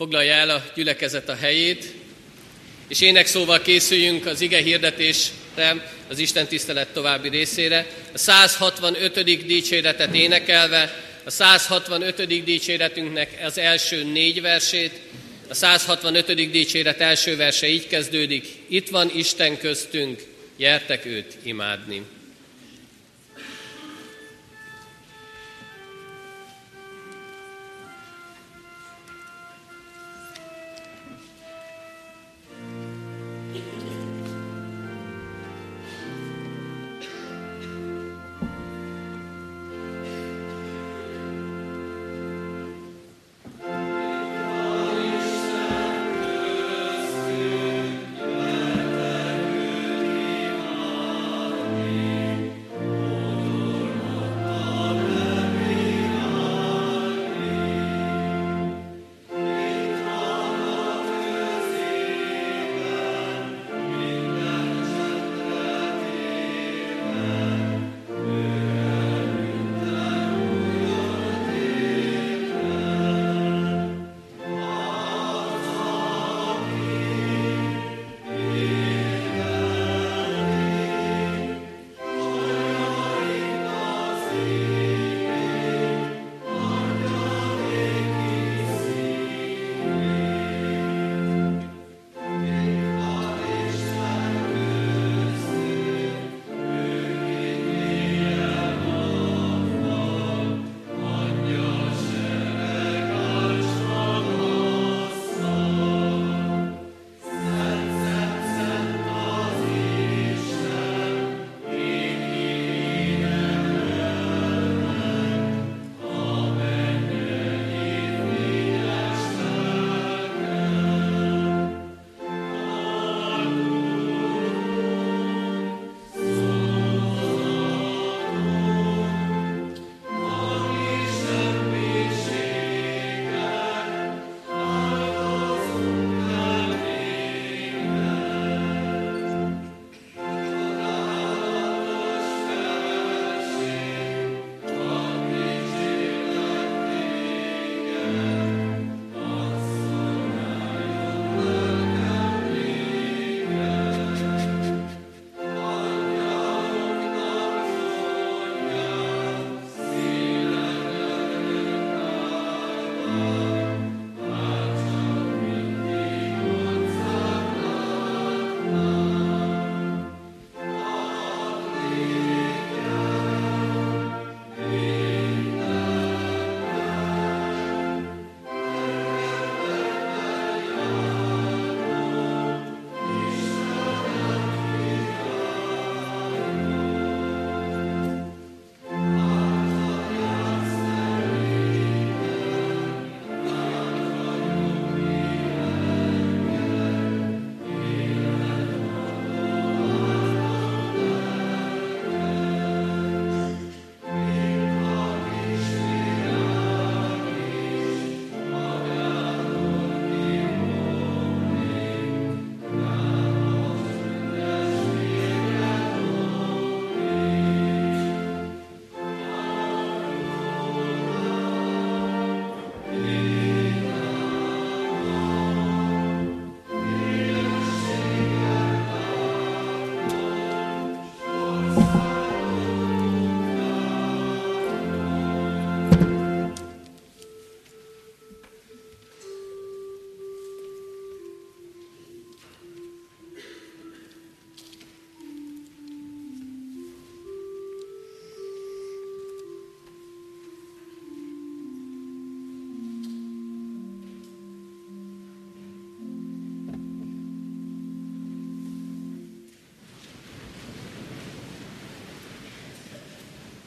Foglalja el a gyülekezet a helyét, és ének szóval készüljünk az ige hirdetésre, az Isten tisztelet további részére. A 165. dicséretet énekelve, a 165. dicséretünknek az első négy versét, a 165. dicséret első verse így kezdődik, itt van Isten köztünk, gyertek őt imádni.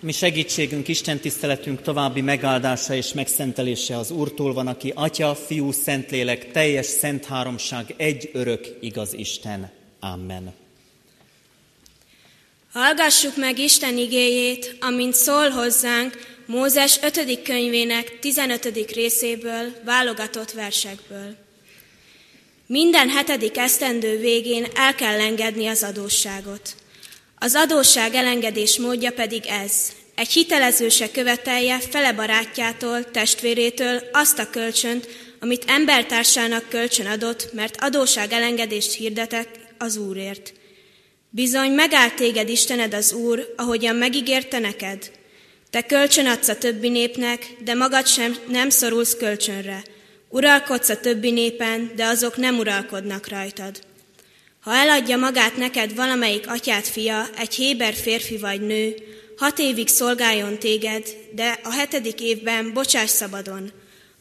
Mi segítségünk, Isten tiszteletünk további megáldása és megszentelése az Úrtól van, aki Atya, Fiú, Szentlélek, teljes szent háromság, egy örök, igaz Isten. Amen. Hallgassuk meg Isten igéjét, amint szól hozzánk Mózes 5. könyvének 15. részéből, válogatott versekből. Minden hetedik esztendő végén el kell engedni az adósságot. Az adósság elengedés módja pedig ez. Egy hitelező se követelje fele barátjától, testvérétől azt a kölcsönt, amit embertársának kölcsön adott, mert adóság elengedést hirdetek az Úrért. Bizony megállt téged Istened az Úr, ahogyan megígérte neked. Te kölcsön adsz a többi népnek, de magad sem nem szorulsz kölcsönre. Uralkodsz a többi népen, de azok nem uralkodnak rajtad. Ha eladja magát neked valamelyik atyát fia, egy héber férfi vagy nő, hat évig szolgáljon téged, de a hetedik évben bocsáss szabadon.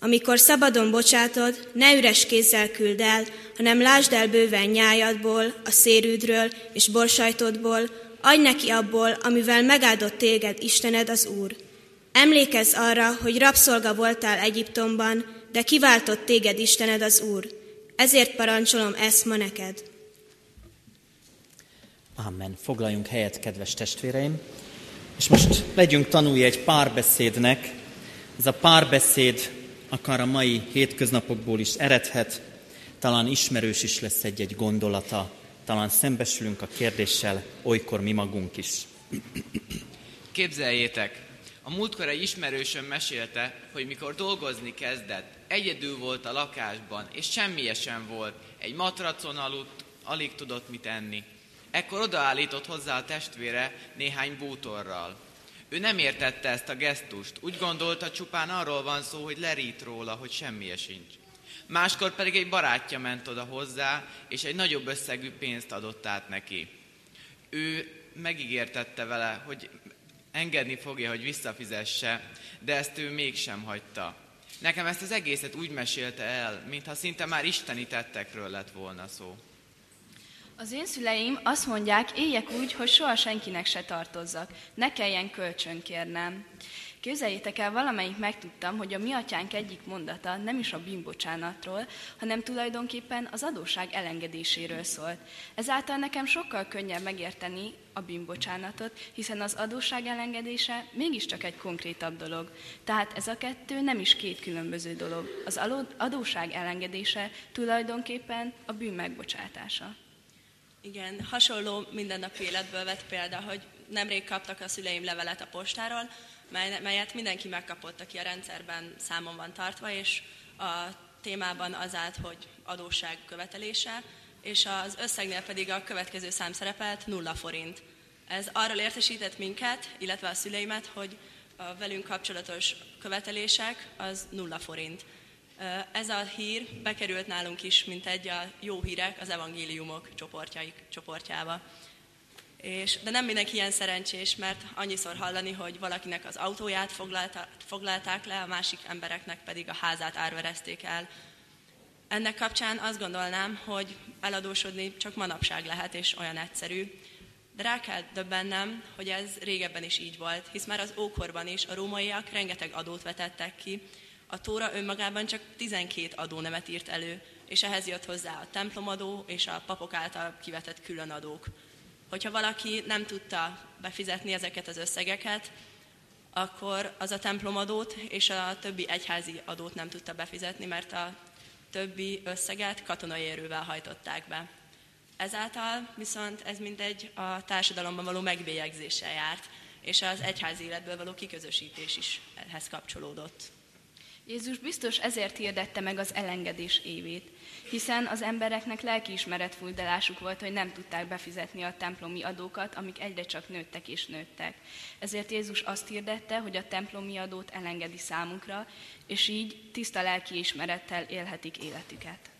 Amikor szabadon bocsátod, ne üres kézzel küld el, hanem lásd el bőven nyájadból, a szérűdről és borsajtodból, adj neki abból, amivel megáldott téged Istened az Úr. Emlékezz arra, hogy rabszolga voltál Egyiptomban, de kiváltott téged Istened az Úr. Ezért parancsolom ezt ma neked. Amen. Foglaljunk helyet, kedves testvéreim. És most legyünk tanulni egy párbeszédnek. Ez a párbeszéd akár a mai hétköznapokból is eredhet, talán ismerős is lesz egy-egy gondolata, talán szembesülünk a kérdéssel, olykor mi magunk is. Képzeljétek, a múltkor egy ismerősöm mesélte, hogy mikor dolgozni kezdett, egyedül volt a lakásban, és semmi sem volt, egy matracon aludt, alig tudott mit enni. Ekkor odaállított hozzá a testvére néhány bútorral. Ő nem értette ezt a gesztust, úgy gondolta csupán arról van szó, hogy lerít róla, hogy semmi sincs. Máskor pedig egy barátja ment oda hozzá, és egy nagyobb összegű pénzt adott át neki. Ő megígértette vele, hogy engedni fogja, hogy visszafizesse, de ezt ő mégsem hagyta. Nekem ezt az egészet úgy mesélte el, mintha szinte már isteni tettekről lett volna szó. Az én szüleim azt mondják, éljek úgy, hogy soha senkinek se tartozzak, ne kelljen kölcsön kérnem. Képzeljétek el, valamelyik megtudtam, hogy a mi atyánk egyik mondata nem is a bűnbocsánatról, hanem tulajdonképpen az adóság elengedéséről szólt. Ezáltal nekem sokkal könnyebb megérteni a bűnbocsánatot, hiszen az adóság elengedése mégiscsak egy konkrétabb dolog. Tehát ez a kettő nem is két különböző dolog. Az adóság elengedése tulajdonképpen a bűn megbocsátása. Igen, hasonló mindennapi életből vett példa, hogy nemrég kaptak a szüleim levelet a postáról, melyet mindenki megkapott, aki a rendszerben számon van tartva, és a témában az állt, hogy adósság követelése, és az összegnél pedig a következő szám szerepelt nulla forint. Ez arról értesített minket, illetve a szüleimet, hogy a velünk kapcsolatos követelések az nulla forint. Ez a hír bekerült nálunk is, mint egy a jó hírek az evangéliumok csoportjába. És, de nem mindenki ilyen szerencsés, mert annyiszor hallani, hogy valakinek az autóját foglalta, foglalták le, a másik embereknek pedig a házát árverezték el. Ennek kapcsán azt gondolnám, hogy eladósodni csak manapság lehet, és olyan egyszerű. De rá kell döbbennem, hogy ez régebben is így volt, hisz már az ókorban is a rómaiak rengeteg adót vetettek ki, a Tóra önmagában csak 12 adónemet írt elő, és ehhez jött hozzá a templomadó és a papok által kivetett külön adók. Hogyha valaki nem tudta befizetni ezeket az összegeket, akkor az a templomadót és a többi egyházi adót nem tudta befizetni, mert a többi összeget katonai erővel hajtották be. Ezáltal viszont ez mindegy a társadalomban való megbélyegzéssel járt, és az egyházi életből való kiközösítés is ehhez kapcsolódott. Jézus biztos ezért hirdette meg az elengedés évét, hiszen az embereknek lelkiismeret fújdalásuk volt, hogy nem tudták befizetni a templomi adókat, amik egyre csak nőttek és nőttek. Ezért Jézus azt hirdette, hogy a templomi adót elengedi számukra, és így tiszta lelkiismerettel élhetik életüket.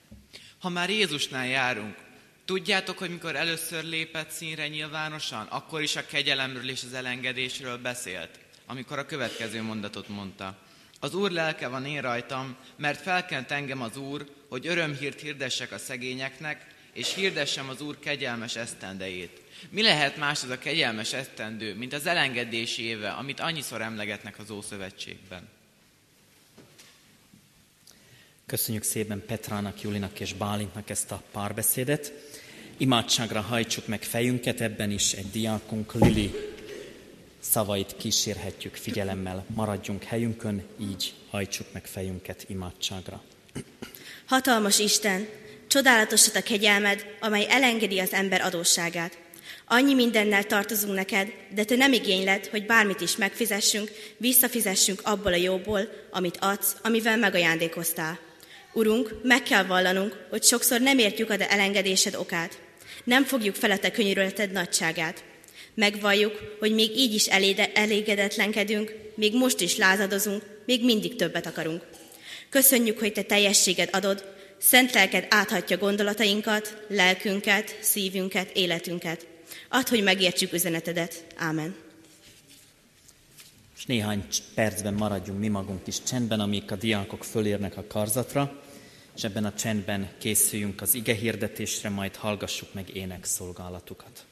Ha már Jézusnál járunk, tudjátok, hogy mikor először lépett színre nyilvánosan, akkor is a kegyelemről és az elengedésről beszélt, amikor a következő mondatot mondta. Az Úr lelke van én rajtam, mert felkent engem az Úr, hogy örömhírt hirdessek a szegényeknek, és hirdessem az Úr kegyelmes esztendejét. Mi lehet más az a kegyelmes esztendő, mint az elengedési éve, amit annyiszor emlegetnek az Ószövetségben? Köszönjük szépen Petrának, Julinak és Bálintnak ezt a párbeszédet. Imádságra hajtsuk meg fejünket, ebben is egy diákunk, Lili szavait kísérhetjük figyelemmel, maradjunk helyünkön, így hajtsuk meg fejünket imádságra. Hatalmas Isten, csodálatos a kegyelmed, amely elengedi az ember adósságát. Annyi mindennel tartozunk neked, de te nem igényled, hogy bármit is megfizessünk, visszafizessünk abból a jóból, amit adsz, amivel megajándékoztál. Urunk, meg kell vallanunk, hogy sokszor nem értjük a de elengedésed okát. Nem fogjuk fel a te könyörületed nagyságát. Megvalljuk, hogy még így is elégedetlenkedünk, még most is lázadozunk, még mindig többet akarunk. Köszönjük, hogy te teljességed adod, szent lelked áthatja gondolatainkat, lelkünket, szívünket, életünket. Add, hogy megértsük üzenetedet. Ámen. És néhány percben maradjunk mi magunk is csendben, amíg a diákok fölérnek a karzatra, és ebben a csendben készüljünk az ige hirdetésre, majd hallgassuk meg énekszolgálatukat. szolgálatukat.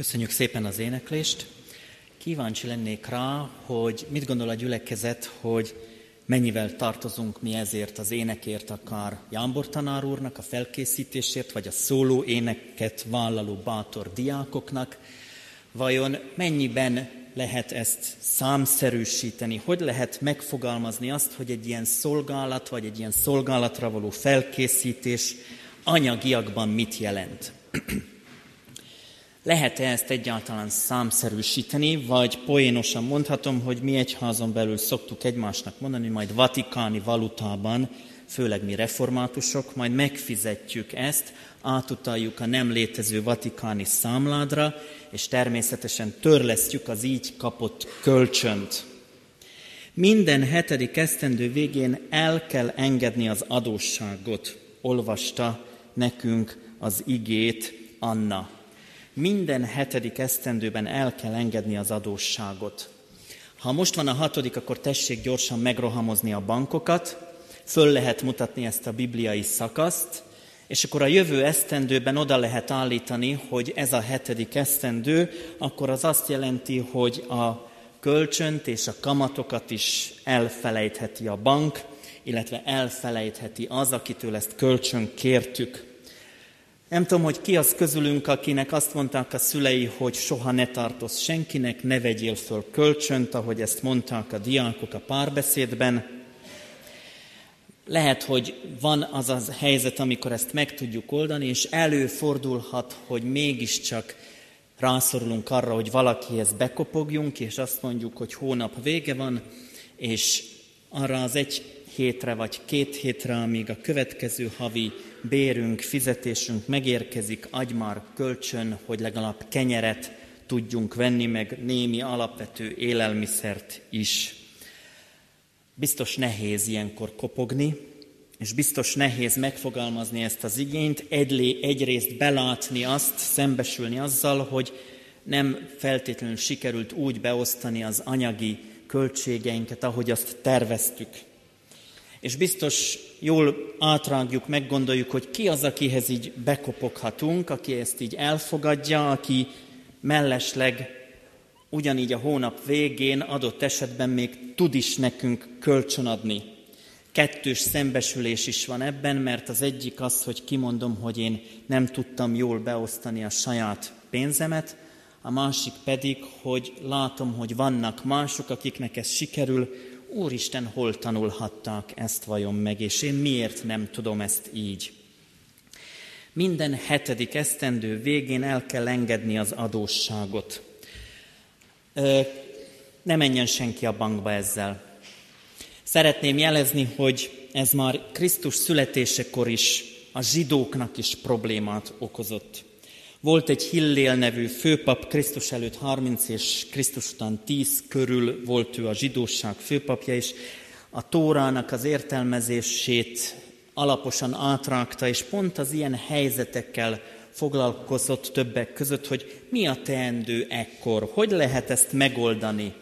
Köszönjük szépen az éneklést. Kíváncsi lennék rá, hogy mit gondol a gyülekezet, hogy mennyivel tartozunk mi ezért az énekért, akár Jámbor tanár úrnak a felkészítésért, vagy a szóló éneket vállaló bátor diákoknak. Vajon mennyiben lehet ezt számszerűsíteni? Hogy lehet megfogalmazni azt, hogy egy ilyen szolgálat, vagy egy ilyen szolgálatra való felkészítés anyagiakban mit jelent? Lehet-e ezt egyáltalán számszerűsíteni, vagy poénosan mondhatom, hogy mi egyházon belül szoktuk egymásnak mondani, majd vatikáni valutában, főleg mi reformátusok, majd megfizetjük ezt, átutaljuk a nem létező vatikáni számládra, és természetesen törlesztjük az így kapott kölcsönt. Minden hetedik esztendő végén el kell engedni az adósságot, olvasta nekünk az igét Anna minden hetedik esztendőben el kell engedni az adósságot. Ha most van a hatodik, akkor tessék gyorsan megrohamozni a bankokat, föl lehet mutatni ezt a bibliai szakaszt, és akkor a jövő esztendőben oda lehet állítani, hogy ez a hetedik esztendő, akkor az azt jelenti, hogy a kölcsönt és a kamatokat is elfelejtheti a bank, illetve elfelejtheti az, akitől ezt kölcsön kértük. Nem tudom, hogy ki az közülünk, akinek azt mondták a szülei, hogy soha ne tartoz senkinek, ne vegyél föl kölcsönt, ahogy ezt mondták a diákok a párbeszédben. Lehet, hogy van az a helyzet, amikor ezt meg tudjuk oldani, és előfordulhat, hogy mégiscsak rászorulunk arra, hogy valakihez bekopogjunk, és azt mondjuk, hogy hónap vége van, és arra az egy hétre vagy két hétre, amíg a következő havi bérünk, fizetésünk megérkezik, adj már kölcsön, hogy legalább kenyeret tudjunk venni, meg némi alapvető élelmiszert is. Biztos nehéz ilyenkor kopogni, és biztos nehéz megfogalmazni ezt az igényt, egylé, egyrészt belátni azt, szembesülni azzal, hogy nem feltétlenül sikerült úgy beosztani az anyagi költségeinket, ahogy azt terveztük. És biztos jól átrágjuk, meggondoljuk, hogy ki az, akihez így bekopoghatunk, aki ezt így elfogadja, aki mellesleg ugyanígy a hónap végén adott esetben még tud is nekünk kölcsönadni. Kettős szembesülés is van ebben, mert az egyik az, hogy kimondom, hogy én nem tudtam jól beosztani a saját pénzemet, a másik pedig, hogy látom, hogy vannak mások, akiknek ez sikerül, Úristen, hol tanulhatták ezt vajon meg, és én miért nem tudom ezt így? Minden hetedik esztendő végén el kell engedni az adósságot. Ne menjen senki a bankba ezzel. Szeretném jelezni, hogy ez már Krisztus születésekor is a zsidóknak is problémát okozott. Volt egy Hillél nevű főpap, Krisztus előtt 30 és Krisztus után 10 körül volt ő a zsidóság főpapja, és a Tórának az értelmezését alaposan átrágta, és pont az ilyen helyzetekkel foglalkozott többek között, hogy mi a teendő ekkor, hogy lehet ezt megoldani.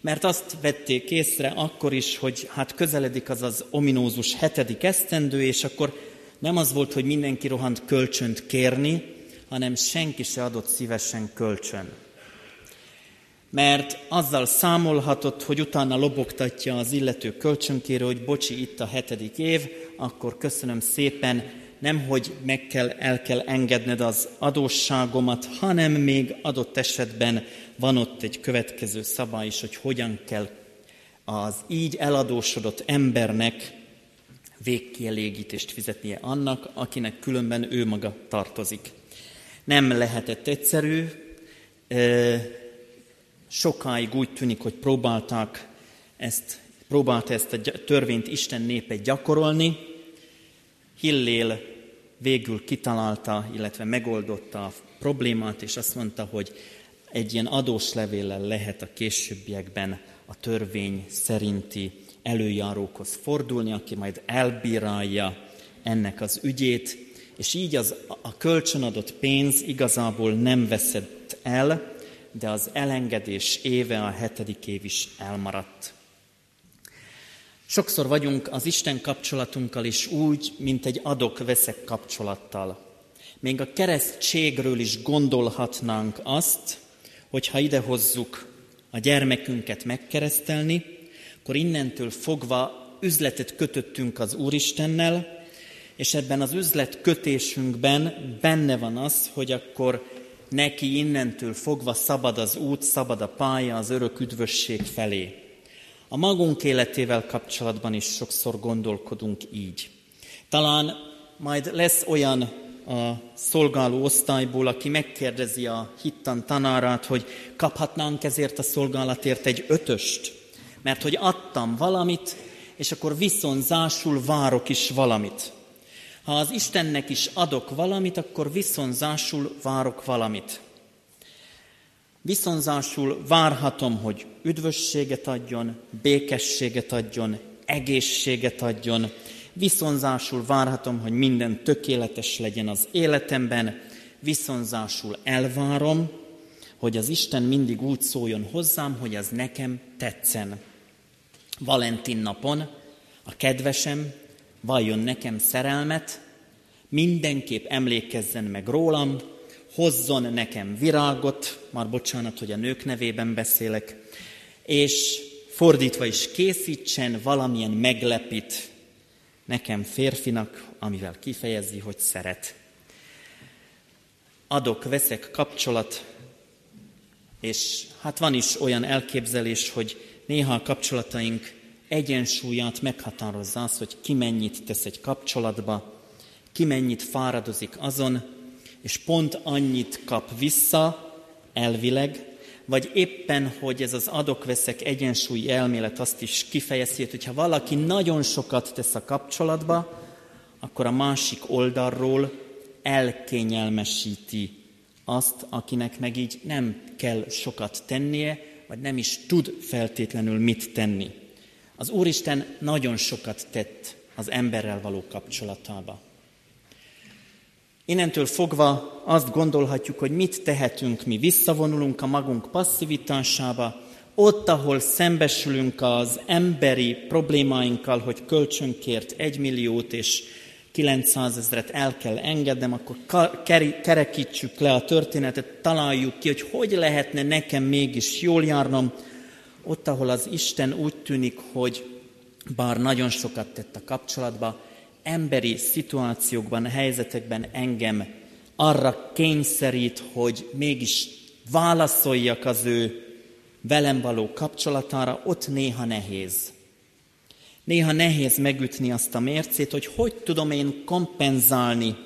Mert azt vették észre akkor is, hogy hát közeledik az az ominózus hetedik esztendő, és akkor nem az volt, hogy mindenki rohant kölcsönt kérni, hanem senki se adott szívesen kölcsön. Mert azzal számolhatott, hogy utána lobogtatja az illető kölcsönkérő, hogy bocsi, itt a hetedik év, akkor köszönöm szépen, nem hogy meg kell, el kell engedned az adósságomat, hanem még adott esetben van ott egy következő szabály is, hogy hogyan kell az így eladósodott embernek végkielégítést fizetnie annak, akinek különben ő maga tartozik. Nem lehetett egyszerű, sokáig úgy tűnik, hogy próbálták ezt, próbálta ezt a törvényt Isten népe gyakorolni. Hillél végül kitalálta, illetve megoldotta a problémát, és azt mondta, hogy egy ilyen adóslevéllel lehet a későbbiekben a törvény szerinti előjárókhoz fordulni, aki majd elbírálja ennek az ügyét, és így az, a kölcsönadott pénz igazából nem veszett el, de az elengedés éve, a hetedik év is elmaradt. Sokszor vagyunk az Isten kapcsolatunkkal is úgy, mint egy adok-veszek kapcsolattal. Még a keresztségről is gondolhatnánk azt, hogy ha idehozzuk a gyermekünket megkeresztelni, akkor innentől fogva üzletet kötöttünk az Úristennel, és ebben az üzlet kötésünkben benne van az, hogy akkor neki innentől fogva szabad az út, szabad a pálya az örök üdvösség felé. A magunk életével kapcsolatban is sokszor gondolkodunk így. Talán majd lesz olyan a szolgáló osztályból, aki megkérdezi a hittan tanárát, hogy kaphatnánk ezért a szolgálatért egy ötöst, mert hogy adtam valamit, és akkor viszonzásul várok is valamit. Ha az Istennek is adok valamit, akkor viszonzásul várok valamit. Viszonzásul várhatom, hogy üdvösséget adjon, békességet adjon, egészséget adjon. Viszonzásul várhatom, hogy minden tökéletes legyen az életemben. Viszonzásul elvárom, hogy az Isten mindig úgy szóljon hozzám, hogy az nekem tetszen. Valentin napon a kedvesem valljon nekem szerelmet, mindenképp emlékezzen meg rólam, hozzon nekem virágot, már bocsánat, hogy a nők nevében beszélek, és fordítva is készítsen valamilyen meglepit nekem férfinak, amivel kifejezi, hogy szeret. Adok-veszek kapcsolat, és hát van is olyan elképzelés, hogy néha a kapcsolataink egyensúlyát meghatározza az, hogy ki mennyit tesz egy kapcsolatba, ki mennyit fáradozik azon, és pont annyit kap vissza elvileg, vagy éppen, hogy ez az adok-veszek egyensúlyi elmélet azt is kifejezi, hogy ha valaki nagyon sokat tesz a kapcsolatba, akkor a másik oldalról elkényelmesíti azt, akinek meg így nem kell sokat tennie, vagy nem is tud feltétlenül mit tenni. Az Úristen nagyon sokat tett az emberrel való kapcsolatába. Innentől fogva azt gondolhatjuk, hogy mit tehetünk, mi visszavonulunk a magunk passzivitásába, ott, ahol szembesülünk az emberi problémáinkkal, hogy kölcsönkért egy milliót és 900 ezeret el kell engednem, akkor kerekítsük le a történetet, találjuk ki, hogy hogy lehetne nekem mégis jól járnom, ott, ahol az Isten úgy tűnik, hogy bár nagyon sokat tett a kapcsolatba, emberi szituációkban, helyzetekben engem arra kényszerít, hogy mégis válaszoljak az ő velem való kapcsolatára, ott néha nehéz. Néha nehéz megütni azt a mércét, hogy hogy tudom én kompenzálni,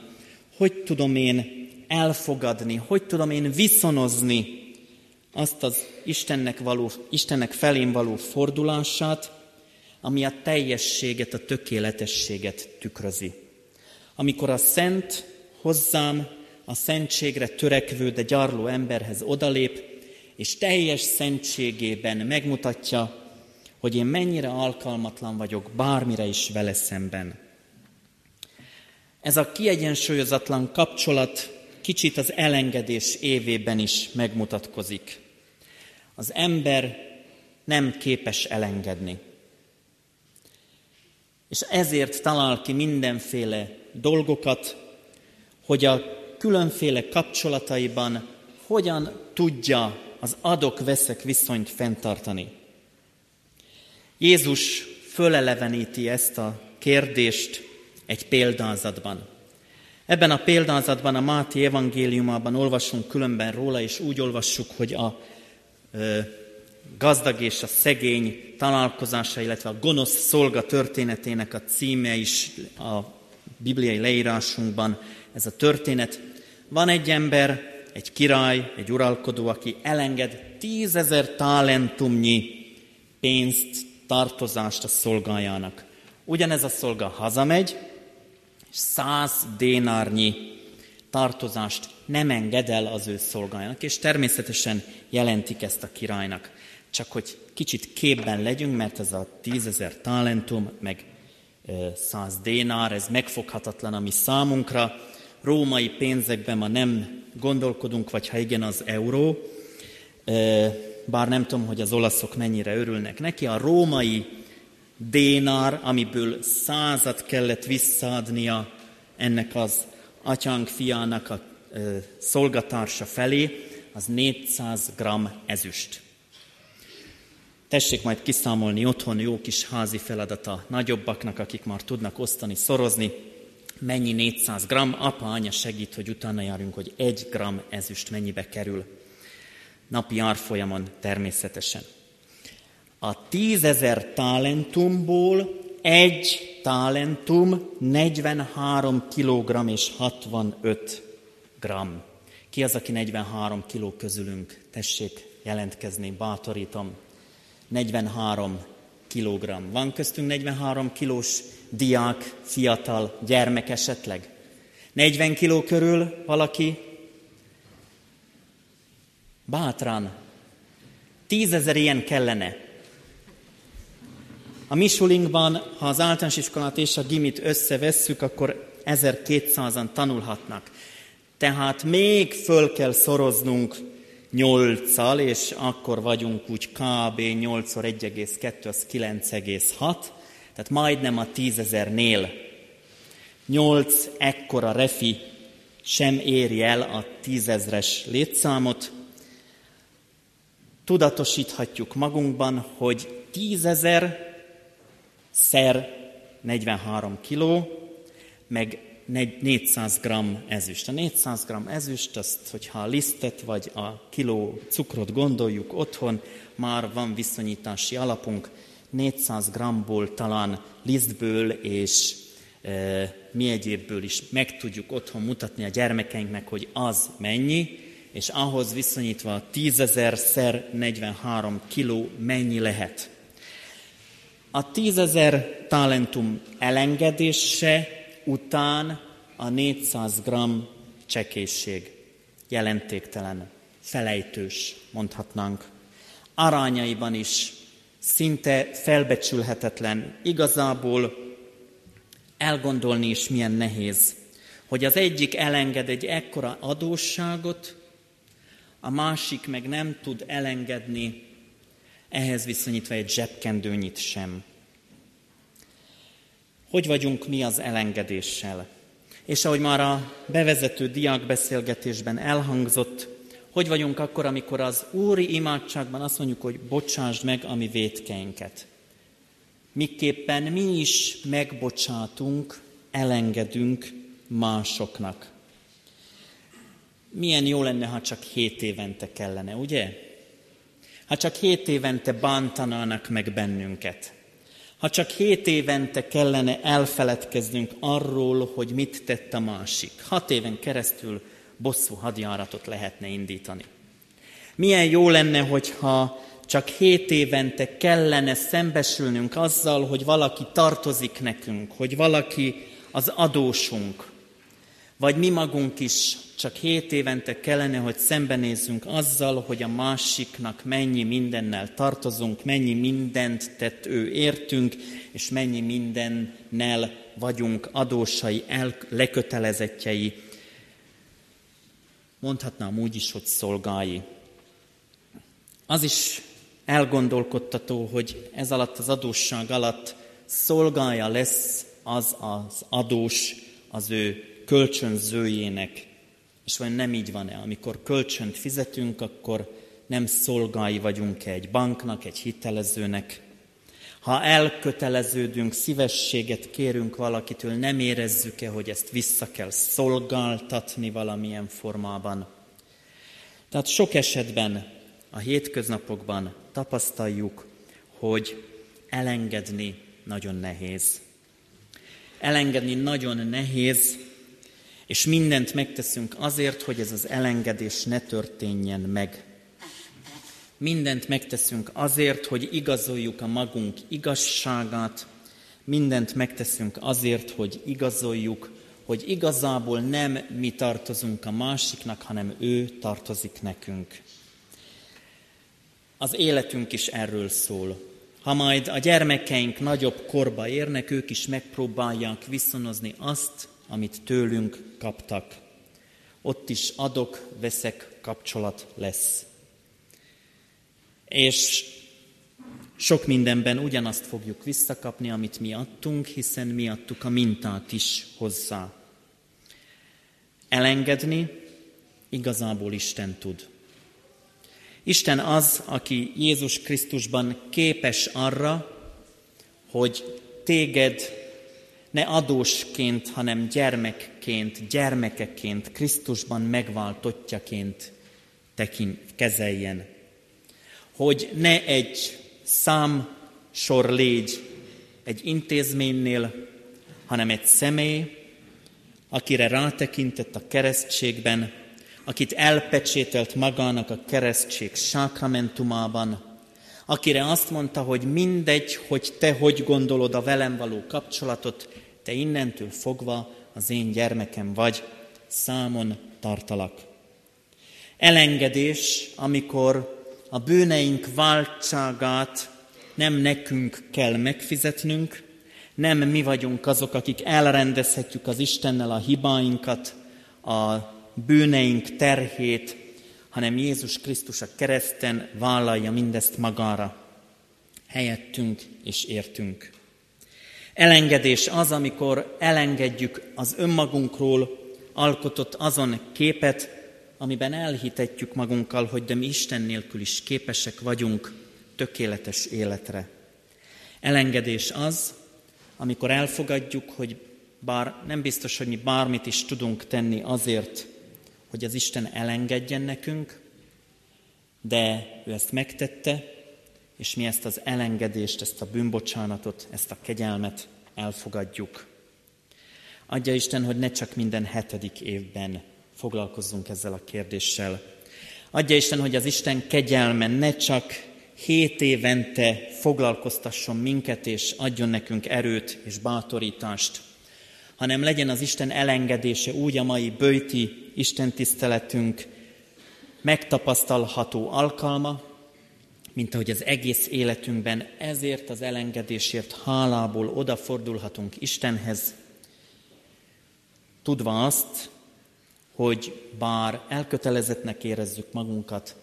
hogy tudom én elfogadni, hogy tudom én viszonozni azt az Istennek, való, Istennek felém való fordulását, ami a teljességet, a tökéletességet tükrözi. Amikor a szent hozzám, a szentségre törekvő, de gyarló emberhez odalép, és teljes szentségében megmutatja, hogy én mennyire alkalmatlan vagyok bármire is vele szemben. Ez a kiegyensúlyozatlan kapcsolat kicsit az elengedés évében is megmutatkozik. Az ember nem képes elengedni. És ezért talál ki mindenféle dolgokat, hogy a különféle kapcsolataiban hogyan tudja az adok-veszek viszonyt fenntartani. Jézus föleleveníti ezt a kérdést egy példázatban. Ebben a példázatban a Máté evangéliumában olvasunk különben róla, és úgy olvassuk, hogy a gazdag és a szegény találkozása, illetve a gonosz szolga történetének a címe is a bibliai leírásunkban ez a történet. Van egy ember, egy király, egy uralkodó, aki elenged tízezer talentumnyi pénzt, tartozást a szolgájának. Ugyanez a szolga hazamegy, és száz dénárnyi tartozást nem enged el az ő szolgájának, és természetesen jelentik ezt a királynak. Csak hogy kicsit képben legyünk, mert ez a tízezer talentum, meg száz dénár, ez megfoghatatlan a mi számunkra. Római pénzekben ma nem gondolkodunk, vagy ha igen, az euró. Bár nem tudom, hogy az olaszok mennyire örülnek neki. A római dénár, amiből százat kellett visszaadnia ennek az atyánk fiának a szolgatársa felé, az 400 g ezüst. Tessék majd kiszámolni otthon jó kis házi feladata nagyobbaknak, akik már tudnak osztani, szorozni. Mennyi 400 g? Apa, anya segít, hogy utána járjunk, hogy egy gram ezüst mennyibe kerül. Napi árfolyamon természetesen. A tízezer talentumból egy talentum 43 kg és 65 g. Ki az, aki 43 kg közülünk? Tessék jelentkezni, bátorítom. 43 kilogramm. Van köztünk 43 kilós diák, fiatal, gyermek esetleg? 40 kiló körül valaki? Bátran. Tízezer ilyen kellene. A Misulinkban, ha az általános iskolát és a gimit összevesszük, akkor 1200-an tanulhatnak. Tehát még föl kell szoroznunk 8-al, és akkor vagyunk úgy kb. 8-szor 1,2, az 9,6, tehát majdnem a 10.000-nél. nyolc ekkora refi sem éri el a tízezres létszámot, tudatosíthatjuk magunkban, hogy tízezer szer 43 kiló, meg 400 g ezüst. A 400 g ezüst, azt, hogyha a lisztet vagy a kiló cukrot gondoljuk otthon, már van viszonyítási alapunk, 400 g-ból talán lisztből és e, mi egyébből is meg tudjuk otthon mutatni a gyermekeinknek, hogy az mennyi, és ahhoz viszonyítva 10.000 szer 43 kiló mennyi lehet. A 10.000 talentum elengedése után a 400 g csekészség jelentéktelen, felejtős, mondhatnánk. Arányaiban is szinte felbecsülhetetlen, igazából elgondolni is milyen nehéz, hogy az egyik elenged egy ekkora adósságot, a másik meg nem tud elengedni, ehhez viszonyítva egy zsebkendőnyit sem. Hogy vagyunk mi az elengedéssel? És ahogy már a bevezető diákbeszélgetésben elhangzott, hogy vagyunk akkor, amikor az úri imádságban azt mondjuk, hogy bocsásd meg a mi vétkeinket. Miképpen mi is megbocsátunk, elengedünk másoknak. Milyen jó lenne, ha csak hét évente kellene, ugye? Ha csak hét évente bántanának meg bennünket. Ha csak hét évente kellene elfeledkeznünk arról, hogy mit tett a másik. Hat éven keresztül bosszú hadjáratot lehetne indítani. Milyen jó lenne, hogyha csak hét évente kellene szembesülnünk azzal, hogy valaki tartozik nekünk, hogy valaki az adósunk, vagy mi magunk is csak hét évente kellene, hogy szembenézzünk azzal, hogy a másiknak mennyi mindennel tartozunk, mennyi mindent tett ő értünk, és mennyi mindennel vagyunk adósai, el, lekötelezettjei. Mondhatnám úgy is, hogy szolgái. Az is elgondolkodtató, hogy ez alatt az adósság alatt szolgája lesz az az adós az ő kölcsönzőjének. És vagy nem így van-e? Amikor kölcsönt fizetünk, akkor nem szolgái vagyunk-e egy banknak, egy hitelezőnek. Ha elköteleződünk, szívességet kérünk valakitől, nem érezzük-e, hogy ezt vissza kell szolgáltatni valamilyen formában. Tehát sok esetben a hétköznapokban tapasztaljuk, hogy elengedni nagyon nehéz. Elengedni nagyon nehéz, és mindent megteszünk azért, hogy ez az elengedés ne történjen meg. Mindent megteszünk azért, hogy igazoljuk a magunk igazságát, mindent megteszünk azért, hogy igazoljuk, hogy igazából nem mi tartozunk a másiknak, hanem ő tartozik nekünk. Az életünk is erről szól. Ha majd a gyermekeink nagyobb korba érnek, ők is megpróbálják viszonozni azt, amit tőlünk kaptak. Ott is adok, veszek kapcsolat lesz. És sok mindenben ugyanazt fogjuk visszakapni, amit mi adtunk, hiszen mi adtuk a mintát is hozzá. Elengedni igazából Isten tud. Isten az, aki Jézus Krisztusban képes arra, hogy téged ne adósként, hanem gyermekként, gyermekeként, Krisztusban megváltottjaként tekint, kezeljen. Hogy ne egy szám sor légy egy intézménynél, hanem egy személy, akire rátekintett a keresztségben, akit elpecsételt magának a keresztség sákramentumában, akire azt mondta, hogy mindegy, hogy te hogy gondolod a velem való kapcsolatot, te innentől fogva az én gyermekem vagy, számon tartalak. Elengedés, amikor a bűneink váltságát nem nekünk kell megfizetnünk, nem mi vagyunk azok, akik elrendezhetjük az Istennel a hibáinkat, a bűneink terhét, hanem Jézus Krisztus a kereszten vállalja mindezt magára, helyettünk és értünk. Elengedés az, amikor elengedjük az önmagunkról alkotott azon képet, amiben elhitetjük magunkkal, hogy de mi Isten nélkül is képesek vagyunk tökéletes életre. Elengedés az, amikor elfogadjuk, hogy bár nem biztos, hogy mi bármit is tudunk tenni azért, hogy az Isten elengedjen nekünk, de ő ezt megtette, és mi ezt az elengedést, ezt a bűnbocsánatot, ezt a kegyelmet elfogadjuk. Adja Isten, hogy ne csak minden hetedik évben foglalkozzunk ezzel a kérdéssel. Adja Isten, hogy az Isten kegyelme ne csak hét évente foglalkoztasson minket, és adjon nekünk erőt és bátorítást, hanem legyen az Isten elengedése úgy a mai bőti Isten tiszteletünk megtapasztalható alkalma, mint ahogy az egész életünkben ezért az elengedésért hálából odafordulhatunk Istenhez, tudva azt, hogy bár elkötelezettnek érezzük magunkat,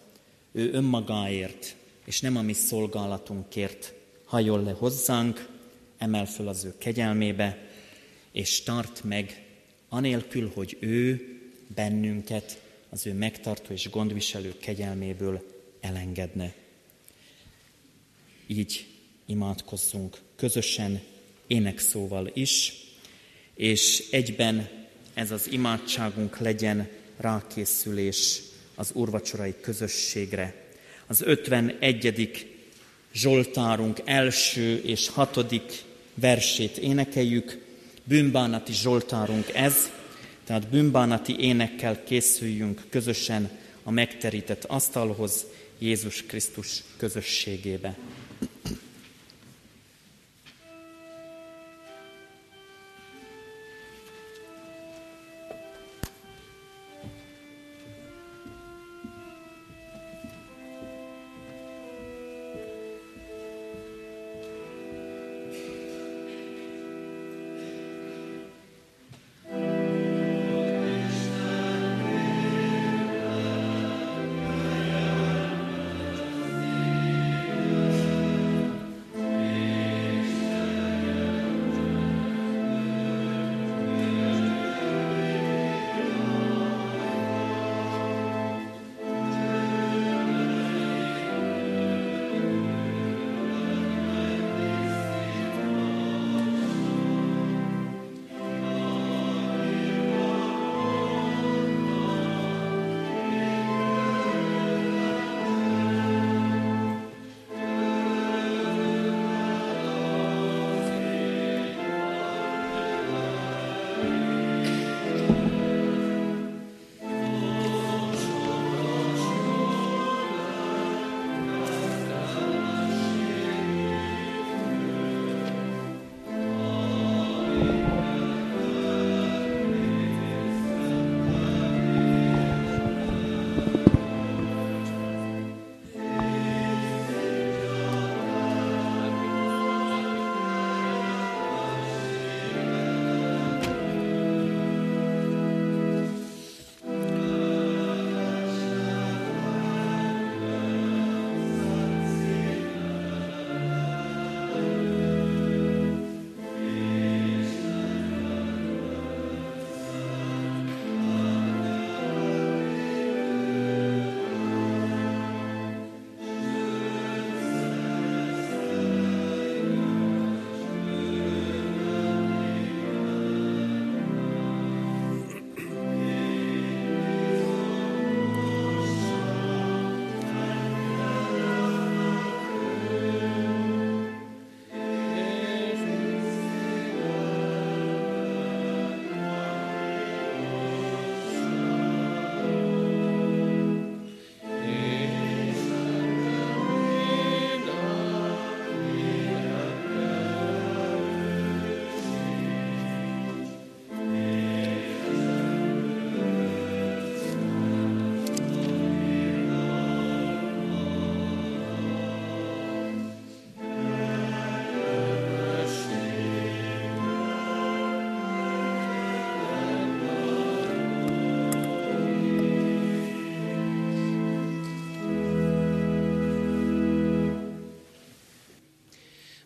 ő önmagáért, és nem a mi szolgálatunkért hajol le hozzánk, emel föl az ő kegyelmébe, és tart meg, anélkül, hogy ő bennünket az ő megtartó és gondviselő kegyelméből elengedne. Így imádkozzunk közösen, énekszóval is, és egyben ez az imádságunk legyen rákészülés az úrvacsorai közösségre. Az 51. Zsoltárunk első és hatodik versét énekeljük, bűnbánati Zsoltárunk ez, tehát bűnbánati énekkel készüljünk közösen a megterített asztalhoz Jézus Krisztus közösségébe.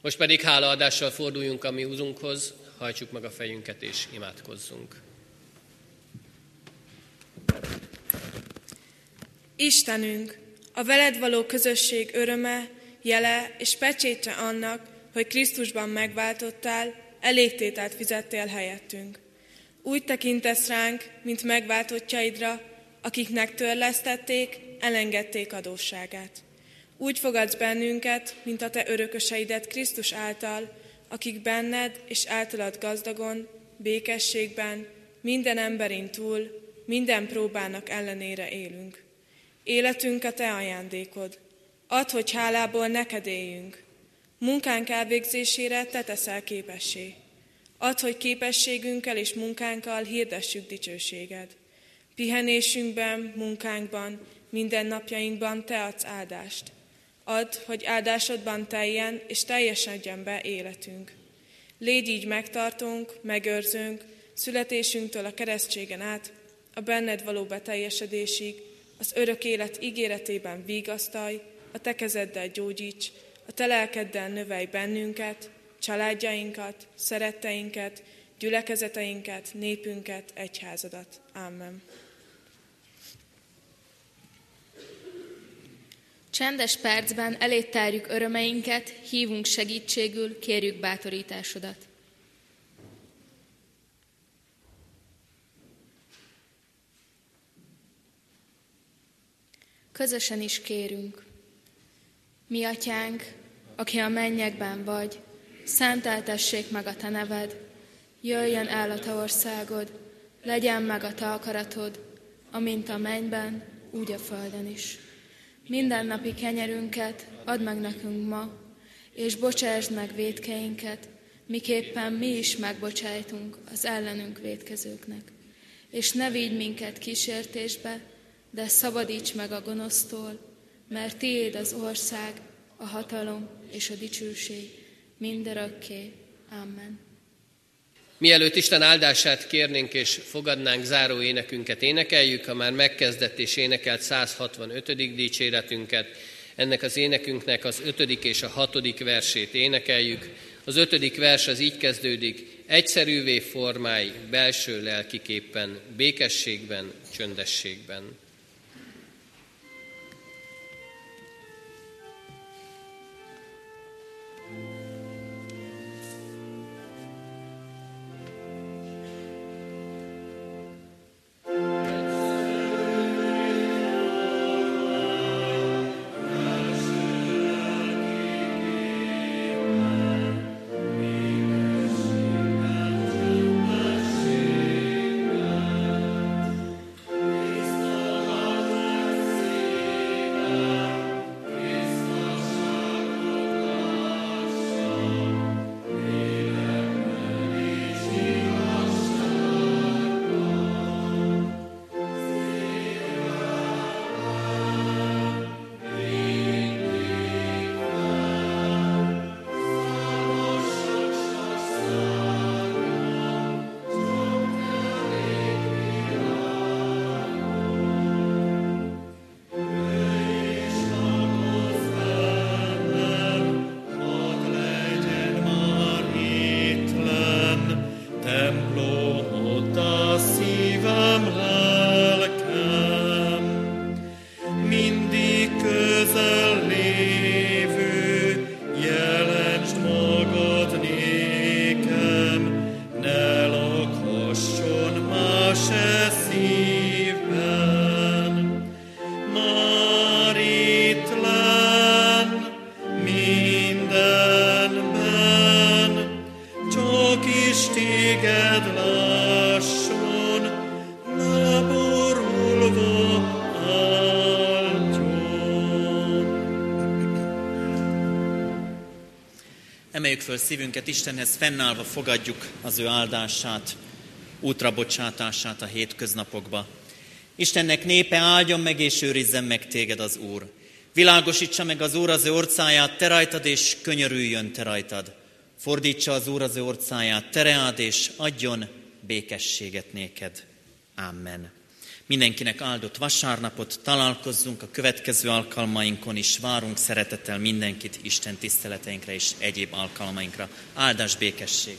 Most pedig hálaadással forduljunk a mi úzunkhoz, hajtsuk meg a fejünket és imádkozzunk. Istenünk, a veled való közösség öröme, jele és pecsétje annak, hogy Krisztusban megváltottál, elégtételt fizettél helyettünk. Úgy tekintesz ránk, mint megváltottjaidra, akiknek törlesztették, elengedték adósságát. Úgy fogadsz bennünket, mint a te örököseidet Krisztus által, akik benned és általad gazdagon, békességben, minden emberin túl, minden próbának ellenére élünk. Életünk a te ajándékod. Add, hogy hálából neked éljünk. Munkánk elvégzésére te teszel képessé. Add, hogy képességünkkel és munkánkkal hirdessük dicsőséged. Pihenésünkben, munkánkban, minden napjainkban te adsz áldást. Add, hogy áldásodban teljen és teljesedjen be életünk. Légy így megtartunk, megőrzünk, születésünktől a keresztségen át, a benned való beteljesedésig, az örök élet ígéretében vigasztalj, a te kezeddel gyógyíts, a te lelkeddel növelj bennünket, családjainkat, szeretteinket, gyülekezeteinket, népünket, egyházadat. Amen. Csendes percben eléttárjuk örömeinket, hívunk segítségül, kérjük bátorításodat. Közösen is kérünk. Mi atyánk, aki a mennyekben vagy, szenteltessék meg a te neved, jöjjön el a te országod, legyen meg a te akaratod, amint a mennyben, úgy a földön is. Minden napi kenyerünket add meg nekünk ma, és bocsásd meg védkeinket, miképpen mi is megbocsájtunk az ellenünk védkezőknek. És ne vigy minket kísértésbe, de szabadíts meg a gonosztól, mert tiéd az ország, a hatalom és a dicsőség mindörökké. Amen. Mielőtt Isten áldását kérnénk és fogadnánk záró énekünket énekeljük, ha már megkezdett és énekelt 165. dicséretünket, ennek az énekünknek az ötödik és a hatodik versét énekeljük. Az ötödik vers az így kezdődik, egyszerűvé formái belső lelkiképpen, békességben, csöndességben. Föl szívünket Istenhez, fennállva fogadjuk az ő áldását, útrabocsátását a hétköznapokba. Istennek népe áldjon meg és őrizzen meg téged az Úr. Világosítsa meg az Úr az ő orcáját, te rajtad, és könyörüljön te rajtad. Fordítsa az Úr az ő orcáját, te reád, és adjon békességet néked. Amen. Mindenkinek áldott vasárnapot, találkozzunk a következő alkalmainkon is, várunk szeretettel mindenkit Isten tiszteleteinkre és egyéb alkalmainkra. Áldás békesség!